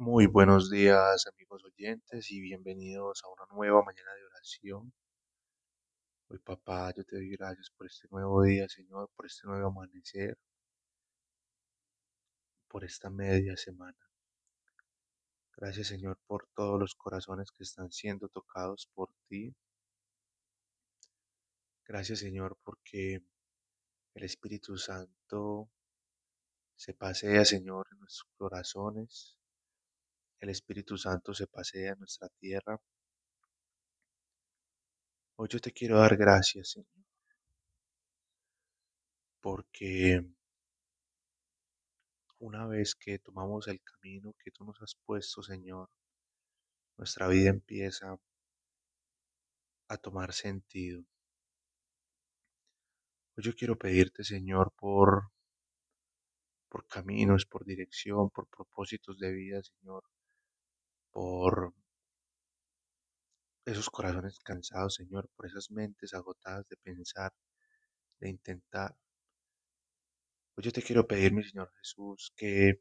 Muy buenos días amigos oyentes y bienvenidos a una nueva mañana de oración. Hoy papá, yo te doy gracias por este nuevo día, Señor, por este nuevo amanecer, por esta media semana. Gracias Señor por todos los corazones que están siendo tocados por ti. Gracias Señor porque el Espíritu Santo se pasea, Señor, en nuestros corazones. El Espíritu Santo se pasea en nuestra tierra. Hoy yo te quiero dar gracias, Señor, porque una vez que tomamos el camino que tú nos has puesto, Señor, nuestra vida empieza a tomar sentido. Hoy yo quiero pedirte, Señor, por por caminos, por dirección, por propósitos de vida, Señor, por esos corazones cansados, Señor, por esas mentes agotadas de pensar, de intentar. Hoy yo te quiero pedir, mi Señor Jesús, que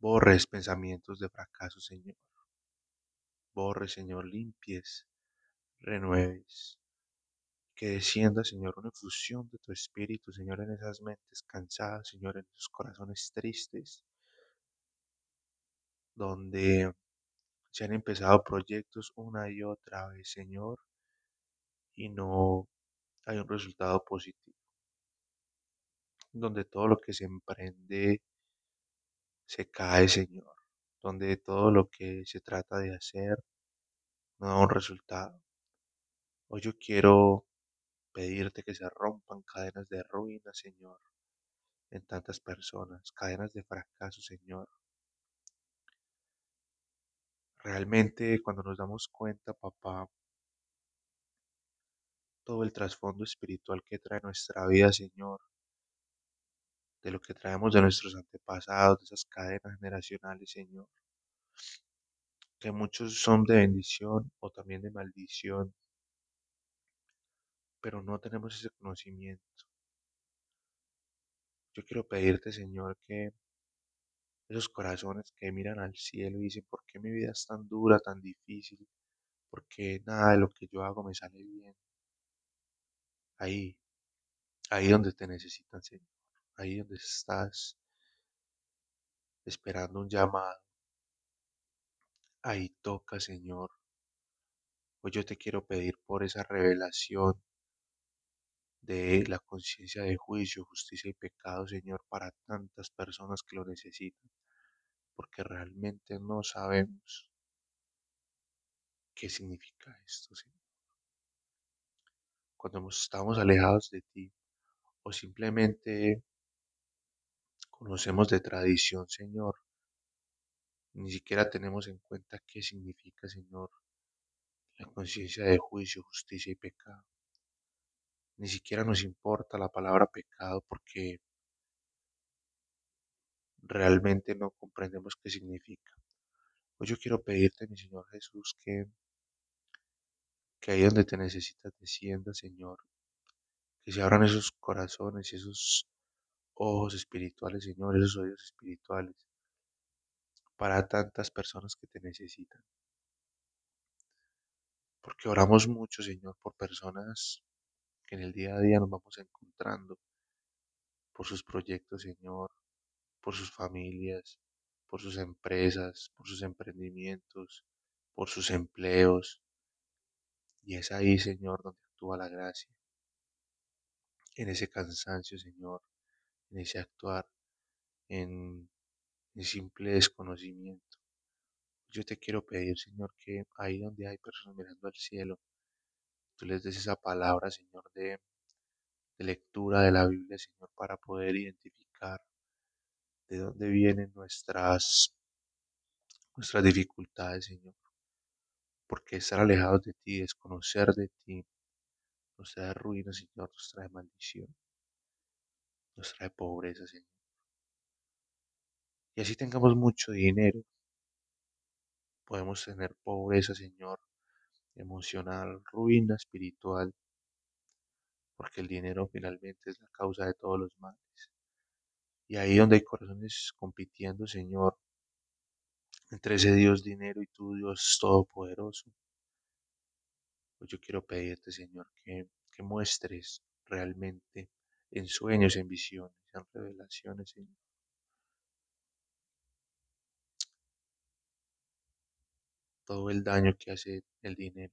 borres pensamientos de fracaso, Señor. Borres, Señor, limpies, renueves. Que descienda, Señor, una infusión de tu espíritu, Señor, en esas mentes cansadas, Señor, en esos corazones tristes, donde se han empezado proyectos una y otra vez, Señor, y no hay un resultado positivo. Donde todo lo que se emprende se cae, Señor. Donde todo lo que se trata de hacer no da un resultado. Hoy yo quiero pedirte que se rompan cadenas de ruina, Señor, en tantas personas, cadenas de fracaso, Señor. Realmente cuando nos damos cuenta, papá, todo el trasfondo espiritual que trae nuestra vida, Señor, de lo que traemos de nuestros antepasados, de esas cadenas generacionales, Señor, que muchos son de bendición o también de maldición, pero no tenemos ese conocimiento. Yo quiero pedirte, Señor, que esos corazones que miran al cielo y dicen, ¿por qué mi vida es tan dura, tan difícil? ¿Por qué nada de lo que yo hago me sale bien? Ahí, ahí donde te necesitan, Señor. Ahí donde estás esperando un llamado. Ahí toca, Señor. Hoy yo te quiero pedir por esa revelación de la conciencia de juicio, justicia y pecado, Señor, para tantas personas que lo necesitan, porque realmente no sabemos qué significa esto, Señor. Cuando estamos alejados de ti o simplemente conocemos de tradición, Señor, ni siquiera tenemos en cuenta qué significa, Señor, la conciencia de juicio, justicia y pecado. Ni siquiera nos importa la palabra pecado porque realmente no comprendemos qué significa. Hoy yo quiero pedirte, mi Señor Jesús, que, que ahí donde te necesitas descienda, Señor, que se abran esos corazones y esos ojos espirituales, Señor, esos oídos espirituales, para tantas personas que te necesitan. Porque oramos mucho, Señor, por personas que en el día a día nos vamos encontrando, por sus proyectos, Señor, por sus familias, por sus empresas, por sus emprendimientos, por sus empleos. Y es ahí, Señor, donde actúa la gracia. En ese cansancio, Señor, en ese actuar, en el simple desconocimiento. Yo te quiero pedir, Señor, que ahí donde hay personas mirando al cielo, tú les des esa palabra, Señor, de, de lectura de la Biblia, Señor, para poder identificar de dónde vienen nuestras, nuestras dificultades, Señor. Porque estar alejados de ti, desconocer de ti, nos trae ruina, Señor, nos trae maldición, nos trae pobreza, Señor. Y así tengamos mucho dinero, podemos tener pobreza, Señor, emocional, ruina espiritual, porque el dinero finalmente es la causa de todos los males. Y ahí donde hay corazones compitiendo, Señor, entre ese Dios dinero y tu Dios todopoderoso. Pues yo quiero pedirte, Señor, que, que muestres realmente en sueños, en visiones, en revelaciones, Señor. Todo el daño que hace el dinero,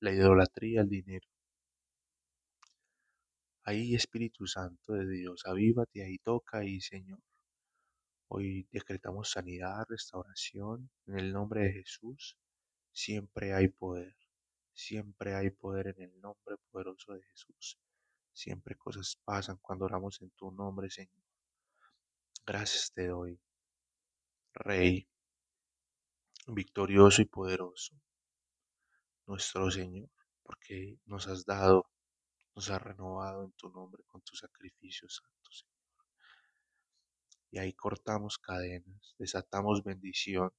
la idolatría al dinero. Ahí, Espíritu Santo de Dios, avívate ahí, toca ahí, Señor. Hoy decretamos sanidad, restauración en el nombre de Jesús. Siempre hay poder, siempre hay poder en el nombre poderoso de Jesús. Siempre cosas pasan cuando oramos en tu nombre, Señor. Gracias te doy, Rey, victorioso y poderoso, nuestro Señor, porque nos has dado, nos has renovado en tu nombre con tus sacrificios santos. Y ahí cortamos cadenas, desatamos bendición,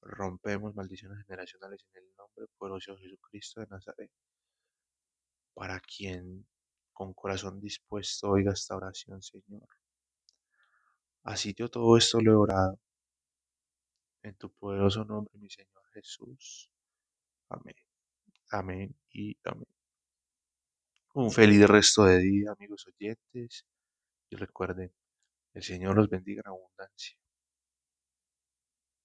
rompemos maldiciones generacionales en el nombre poderoso de Jesucristo de Nazaret. Para quien con corazón dispuesto oiga esta oración, Señor. Así yo todo esto lo he orado. En tu poderoso nombre, mi Señor Jesús. Amén. Amén y amén. Un feliz resto de día, amigos oyentes. Y recuerden, el Señor los bendiga en abundancia.